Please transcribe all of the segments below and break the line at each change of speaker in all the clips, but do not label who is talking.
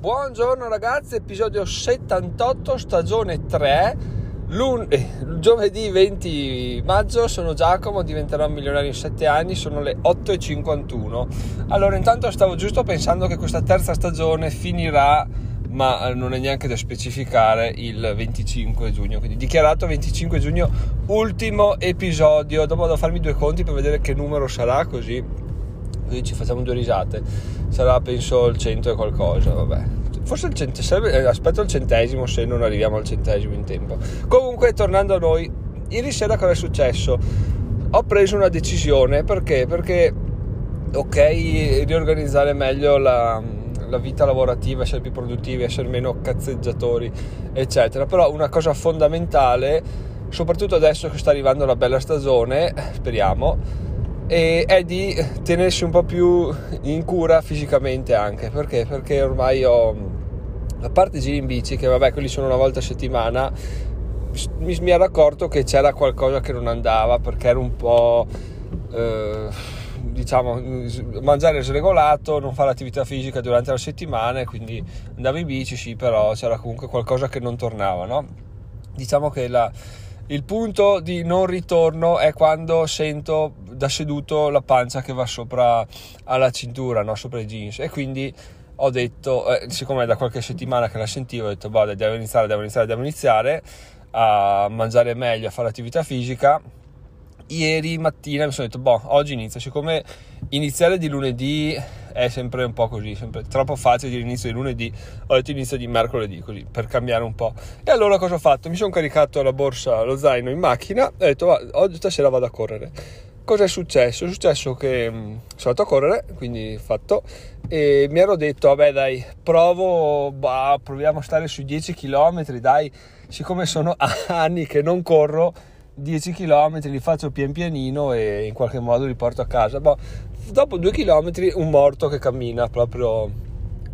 Buongiorno ragazzi, episodio 78, stagione 3, Lun- eh, giovedì 20 maggio, sono Giacomo, diventerò milionario in 7 anni, sono le 8.51. Allora intanto stavo giusto pensando che questa terza stagione finirà, ma non è neanche da specificare, il 25 giugno, quindi dichiarato 25 giugno, ultimo episodio, dopo devo farmi due conti per vedere che numero sarà così così ci facciamo due risate. Sarà penso il cento e qualcosa, vabbè. Forse il centesimo, eh, aspetto il centesimo se non arriviamo al centesimo in tempo. Comunque, tornando a noi, ieri sera cosa è successo? Ho preso una decisione perché? Perché, ok, riorganizzare meglio la, la vita lavorativa, essere più produttivi, essere meno cazzeggiatori, eccetera. Però una cosa fondamentale, soprattutto adesso che sta arrivando la bella stagione, speriamo, e è di tenersi un po' più in cura fisicamente anche perché perché ormai ho a parte giri in bici che vabbè quelli sono una volta a settimana mi, mi ero accorto che c'era qualcosa che non andava perché era un po' eh, diciamo mangiare sregolato non fare attività fisica durante la settimana quindi andavo in bici sì però c'era comunque qualcosa che non tornava no? diciamo che la il punto di non ritorno è quando sento da seduto la pancia che va sopra alla cintura, no? sopra i jeans e quindi ho detto, eh, siccome è da qualche settimana che la sentivo, ho detto, boh, devo iniziare, devo iniziare, devo iniziare a mangiare meglio, a fare attività fisica. Ieri mattina mi sono detto, boh, oggi inizio, siccome iniziare di lunedì è sempre un po' così, sempre troppo facile dire inizio di lunedì, ho detto inizio di mercoledì, così per cambiare un po'. E allora cosa ho fatto? Mi sono caricato la borsa, lo zaino in macchina e ho detto va, oggi stasera vado a correre. Cosa è successo? È successo che mh, mm, sono andato a correre, quindi fatto, e mi ero detto, vabbè dai, provo, bah, proviamo a stare sui 10 km, dai, siccome sono anni che non corro, 10 km li faccio pian pianino e in qualche modo li porto a casa. Boh, dopo due chilometri un morto che cammina proprio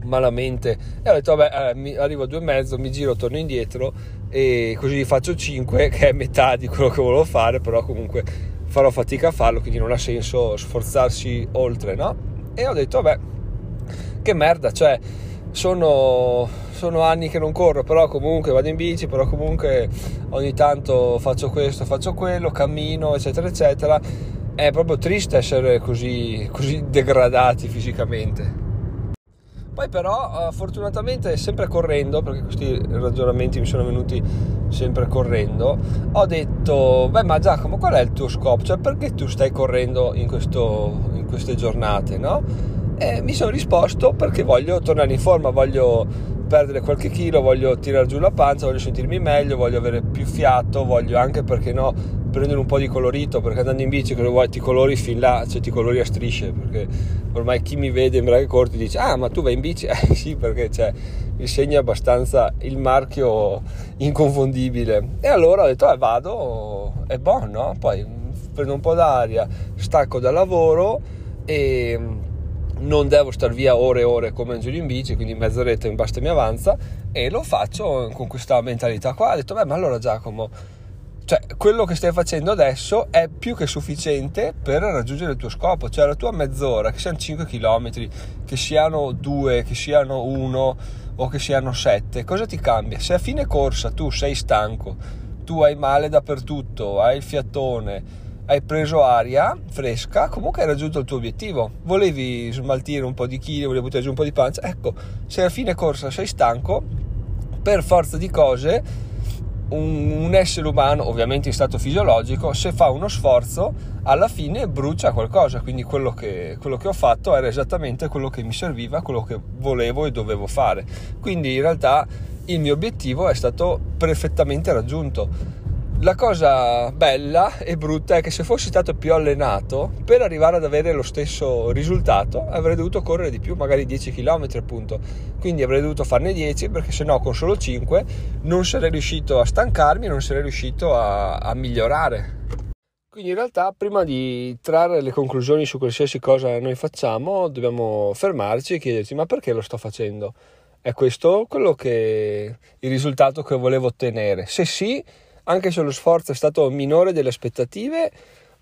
malamente e ho detto vabbè eh, arrivo a due e mezzo mi giro torno indietro e così faccio 5 che è metà di quello che volevo fare però comunque farò fatica a farlo quindi non ha senso sforzarsi oltre no e ho detto vabbè che merda cioè sono, sono anni che non corro però comunque vado in bici però comunque ogni tanto faccio questo faccio quello cammino eccetera eccetera è proprio triste essere così, così degradati fisicamente. Poi però fortunatamente sempre correndo, perché questi ragionamenti mi sono venuti sempre correndo, ho detto, beh ma Giacomo qual è il tuo scopo? Cioè perché tu stai correndo in, questo, in queste giornate, no? E mi sono risposto perché voglio tornare in forma, voglio perdere qualche chilo, voglio tirare giù la pancia, voglio sentirmi meglio, voglio avere più fiato, voglio anche perché no prendere un po' di colorito perché andando in bici cosa vuoi ti colori fin là cioè ti colori a strisce perché ormai chi mi vede in braghe corti dice ah ma tu vai in bici eh sì perché c'è il segno abbastanza il marchio inconfondibile e allora ho detto eh vado è buono no? poi prendo un po' d'aria stacco dal lavoro e non devo star via ore e ore come un giro in bici, quindi mezz'oretta in basta mi avanza e lo faccio con questa mentalità qua. Ho detto, beh, ma allora Giacomo, cioè, quello che stai facendo adesso è più che sufficiente per raggiungere il tuo scopo, cioè la tua mezz'ora, che siano 5 km, che siano 2, che siano 1 o che siano 7, cosa ti cambia? Se a fine corsa tu sei stanco, tu hai male dappertutto, hai il fiatone, hai preso aria fresca, comunque hai raggiunto il tuo obiettivo. Volevi smaltire un po' di chili, volevi buttare giù un po' di pancia, ecco, se a fine corsa sei stanco, per forza di cose un, un, essere umano, ovviamente in stato fisiologico, se fa uno sforzo, alla fine brucia qualcosa. Quindi quello che, quello che ho fatto era esattamente quello che mi serviva, quello che volevo e dovevo fare. Quindi in realtà il mio obiettivo è stato perfettamente raggiunto la cosa bella e brutta è che se fossi stato più allenato, per arrivare ad avere lo stesso risultato, avrei dovuto correre di più, magari 10 km appunto. Quindi avrei dovuto farne 10 perché se no con solo 5 non sarei riuscito a stancarmi, non sarei riuscito a, a migliorare. Quindi in realtà prima di trarre le conclusioni su qualsiasi cosa noi facciamo, dobbiamo fermarci e chiederci ma perché lo sto facendo? È questo quello che il risultato che volevo ottenere? Se sì, anche se lo sforzo è stato minore delle aspettative,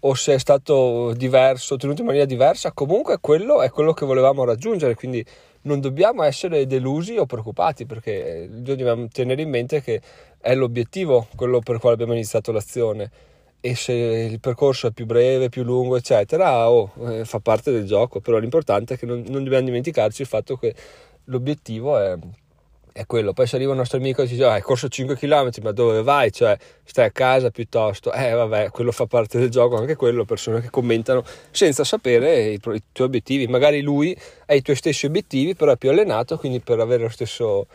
o se è stato diverso, ottenuto in maniera diversa, comunque quello è quello che volevamo raggiungere, quindi non dobbiamo essere delusi o preoccupati perché dobbiamo tenere in mente che è l'obiettivo quello per il quale abbiamo iniziato l'azione. E se il percorso è più breve, più lungo, eccetera, oh, eh, fa parte del gioco, però l'importante è che non, non dobbiamo dimenticarci il fatto che l'obiettivo è, è quello. Poi se arriva un nostro amico e dice: ah, hai corso 5 km, ma dove vai? Cioè, stai a casa piuttosto. Eh, vabbè, quello fa parte del gioco, anche quello, persone che commentano senza sapere i, i tuoi obiettivi. Magari lui ha i tuoi stessi obiettivi, però è più allenato, quindi per avere lo stesso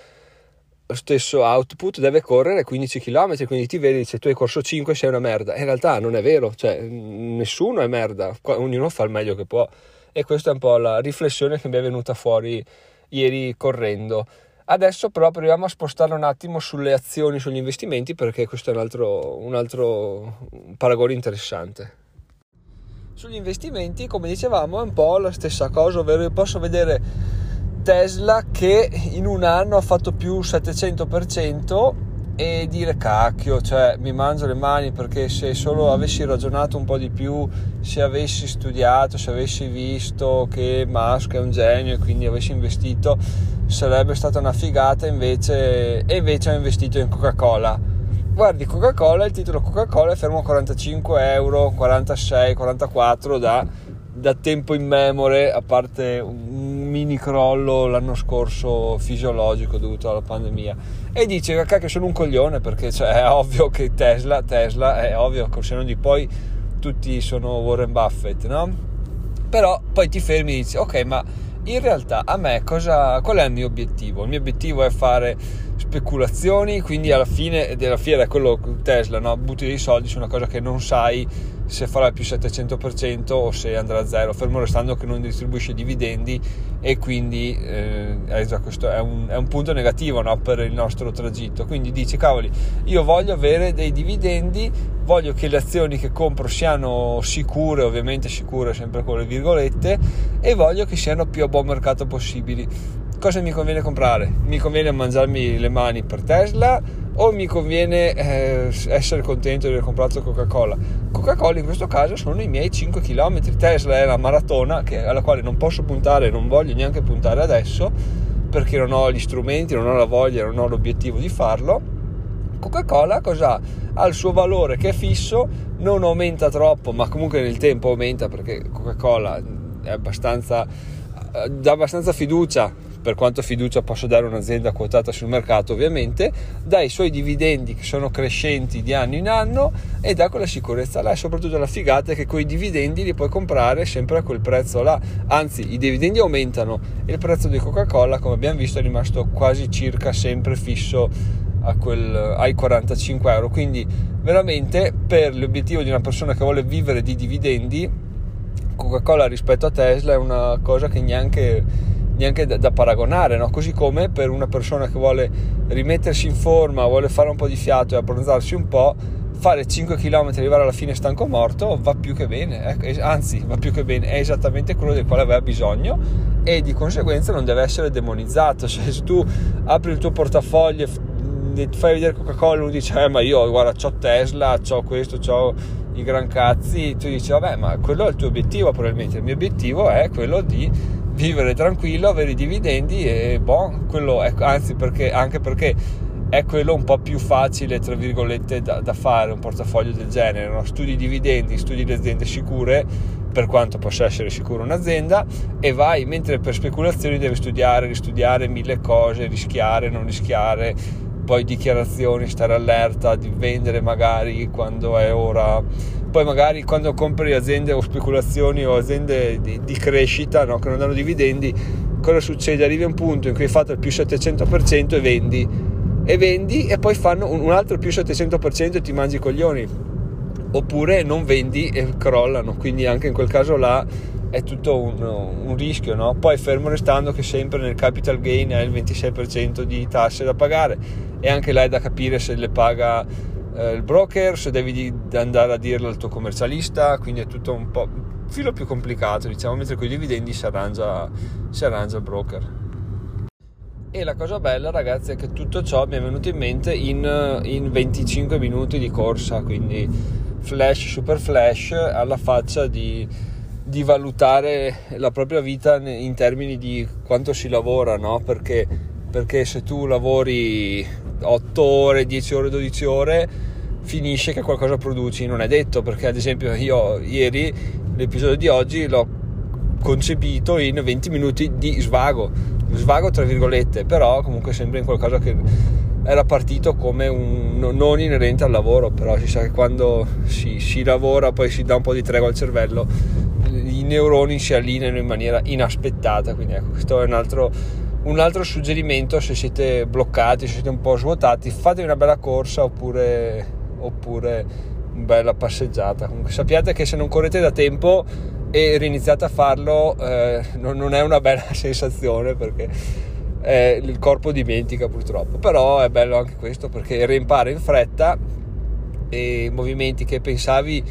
lo stesso output deve correre 15 km, quindi ti vedi se tu hai corso 5 sei una merda. In realtà non è vero, cioè nessuno è merda, ognuno fa il meglio che può. E questa è un po' la riflessione che mi è venuta fuori ieri correndo. Adesso però proviamo a spostarla un attimo sulle azioni, sugli investimenti, perché questo è un altro, un altro paragone interessante. Sugli investimenti, come dicevamo, è un po' la stessa cosa, ovvero io posso vedere Tesla che in un anno ha fatto più 700% e dire cacchio, cioè mi mangio le mani perché se solo avessi ragionato un po' di più, se avessi studiato, se avessi visto che Musk è un genio e quindi avessi investito, sarebbe stata una figata invece, e invece ho investito in Coca-Cola. Guardi, Coca-Cola, il titolo Coca-Cola è fermo a 45 euro, 46, 44 da, da tempo in memore, a parte un mini crollo l'anno scorso fisiologico dovuto alla pandemia e dice che sono un coglione perché cioè, è ovvio che Tesla, Tesla è ovvio se non di poi tutti sono Warren Buffett no? però poi ti fermi e dici ok ma in realtà a me cosa, qual è il mio obiettivo? Il mio obiettivo è fare speculazioni, quindi alla fine della fiera è quello Tesla, no? butti dei soldi su una cosa che non sai se farà più 700% o se andrà a zero, fermo restando che non distribuisce dividendi e quindi eh, è un, è un, punto negativo no? per il nostro tragitto. Quindi dici, cavoli, io voglio avere dei dividendi, voglio che le azioni che compro siano sicure, ovviamente sicure sempre con le virgolette, e voglio che siano più a buon mercato possibili. Cosa mi conviene comprare? Mi conviene mangiarmi le mani per Tesla o mi conviene eh, essere contento di aver comprato Coca-Cola? Coca-Cola in questo caso sono i miei 5 km, Tesla è la maratona che, alla quale non posso puntare, non voglio neanche puntare adesso perché non ho gli strumenti, non ho la voglia, non ho l'obiettivo di farlo. Coca-Cola cosa ha il suo valore che è fisso, non aumenta troppo, ma comunque nel tempo aumenta perché Coca-Cola è abbastanza eh, dà abbastanza fiducia per quanto fiducia posso dare un'azienda quotata sul mercato ovviamente, dà i suoi dividendi che sono crescenti di anno in anno e dà quella sicurezza là. E soprattutto la figata è che quei dividendi li puoi comprare sempre a quel prezzo là, anzi i dividendi aumentano e il prezzo di Coca-Cola come abbiamo visto è rimasto quasi circa sempre fisso quel, ai 45 euro. Quindi veramente per l'obiettivo di una persona che vuole vivere di dividendi Coca-Cola rispetto a Tesla è una cosa che neanche neanche da, da paragonare, no? così come per una persona che vuole rimettersi in forma, vuole fare un po' di fiato e abbronzarsi un po', fare 5 km e arrivare alla fine stanco morto va più che bene, eh? anzi va più che bene, è esattamente quello del quale aveva bisogno e di conseguenza non deve essere demonizzato, cioè se tu apri il tuo portafoglio e fai vedere Coca-Cola e uno dice eh ma io guarda ho Tesla, ho questo, ho i gran cazzi, tu dici vabbè ma quello è il tuo obiettivo probabilmente, il mio obiettivo è quello di vivere tranquillo, avere i dividendi e boh, quello è, anzi perché, anche perché è quello un po' più facile, tra virgolette, da, da fare un portafoglio del genere, no? studi i dividendi, studi le aziende sicure, per quanto possa essere sicura un'azienda, e vai, mentre per speculazioni devi studiare, ristudiare mille cose, rischiare, non rischiare, poi dichiarazioni, stare allerta, di vendere magari quando è ora poi magari quando compri aziende o speculazioni o aziende di, di crescita no, che non danno dividendi, cosa succede? Arrivi a un punto in cui hai fatto il più 700% e vendi, e vendi e poi fanno un, un altro più 700% e ti mangi i coglioni, oppure non vendi e crollano, quindi anche in quel caso là è tutto un, un rischio, no? Poi fermo restando che sempre nel capital gain hai il 26% di tasse da pagare e anche là è da capire se le paga eh, il broker, se devi andare a dirlo al tuo commercialista, quindi è tutto un po' filo più complicato, diciamo, mentre con i dividendi si arrangia, si arrangia il broker. E la cosa bella, ragazzi, è che tutto ciò mi è venuto in mente in, in 25 minuti di corsa, quindi flash, super flash, alla faccia di, di valutare la propria vita in termini di quanto si lavora, no? Perché, perché se tu lavori 8 ore, 10 ore, 12 ore, finisce che qualcosa produci, non è detto, perché ad esempio io ieri, l'episodio di oggi l'ho concepito in 20 minuti di svago, svago tra virgolette, però comunque sempre in qualcosa che era partito come un non inerente al lavoro, però si sa che quando si, si lavora poi si dà un po' di tregua al cervello, i neuroni si allineano in maniera inaspettata, quindi ecco, questo è un altro, un altro suggerimento se siete bloccati, se siete un po' svuotati, fate una bella corsa oppure, oppure una bella passeggiata. Comunque sappiate che se non correte da tempo e riniziate a farlo eh, non, non, è una bella sensazione perché eh, il corpo dimentica purtroppo però è bello anche questo perché reimpara in fretta e movimenti che pensavi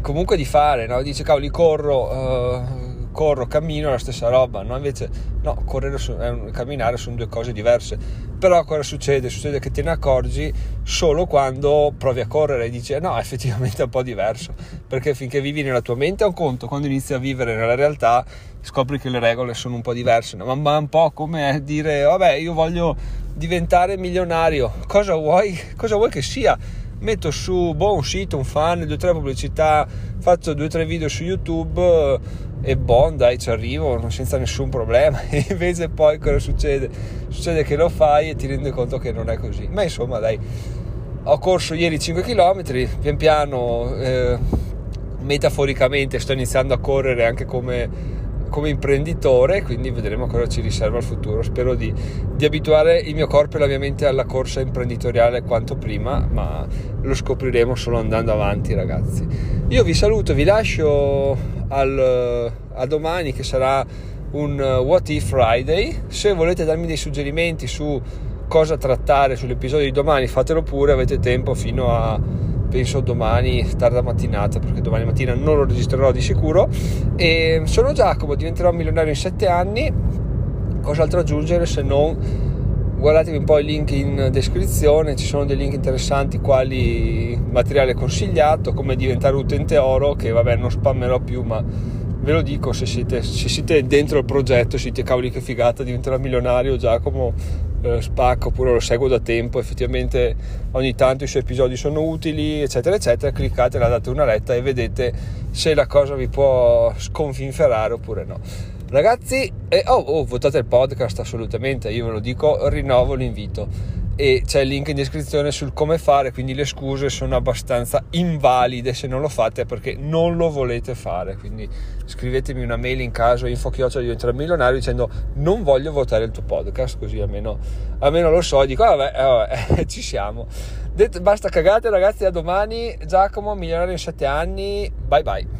comunque di fare no? dice cavoli corro uh, corro, cammino è la stessa roba, no? Invece no, correre su, e camminare sono due cose diverse. Però cosa succede? Succede che te ne accorgi solo quando provi a correre e dici no, effettivamente è un po' diverso, perché finché vivi nella tua mente è un conto, quando inizi a vivere nella realtà scopri che le regole sono un po' diverse, ma, ma un po' come dire vabbè io voglio diventare milionario, cosa vuoi, cosa vuoi che sia? Metto su boh, un sito, un fan, due o tre pubblicità, faccio due o tre video su YouTube e bon dai ci arrivo senza nessun problema e invece poi cosa succede? Succede che lo fai e ti rendi conto che non è così ma insomma dai ho corso ieri 5 km pian piano eh, metaforicamente sto iniziando a correre anche come come imprenditore, quindi vedremo cosa ci riserva il futuro. Spero di, di, abituare il mio corpo e la mia mente alla corsa imprenditoriale quanto prima, ma lo scopriremo solo andando avanti, ragazzi. Io vi saluto, vi lascio al, a domani che sarà un What If Friday. Se volete darmi dei suggerimenti su cosa trattare sull'episodio di domani, fatelo pure, avete tempo fino a penso domani, tarda mattinata, perché domani mattina non lo registrerò di sicuro. E sono Giacomo, diventerò milionario in 7 anni. Cos'altro aggiungere se non guardatevi un po' i link in descrizione, ci sono dei link interessanti quali materiale consigliato, come diventare utente oro, che vabbè non spammerò più, ma ve lo dico se siete, se siete dentro il progetto, siete cavoli che figata, diventerò milionario Giacomo eh, spacca oppure lo seguo da tempo, effettivamente ogni tanto i suoi episodi sono utili, eccetera, eccetera, cliccate, la date una letta e vedete se la cosa vi può sconfinferare oppure no. Ragazzi, eh, oh, oh, votate il podcast assolutamente, io ve lo dico, rinnovo l'invito e c'è il link in descrizione sul come fare, quindi le scuse sono abbastanza invalide se non lo fate perché non lo volete fare, quindi scrivetemi una mail in caso info chiocciola diventare milionario dicendo non voglio votare il tuo podcast, così almeno, almeno lo so, dico ah, vabbè, eh, vabbè ci siamo. Detto, basta cagate ragazzi, a domani, Giacomo, milionario in 7 anni, bye bye.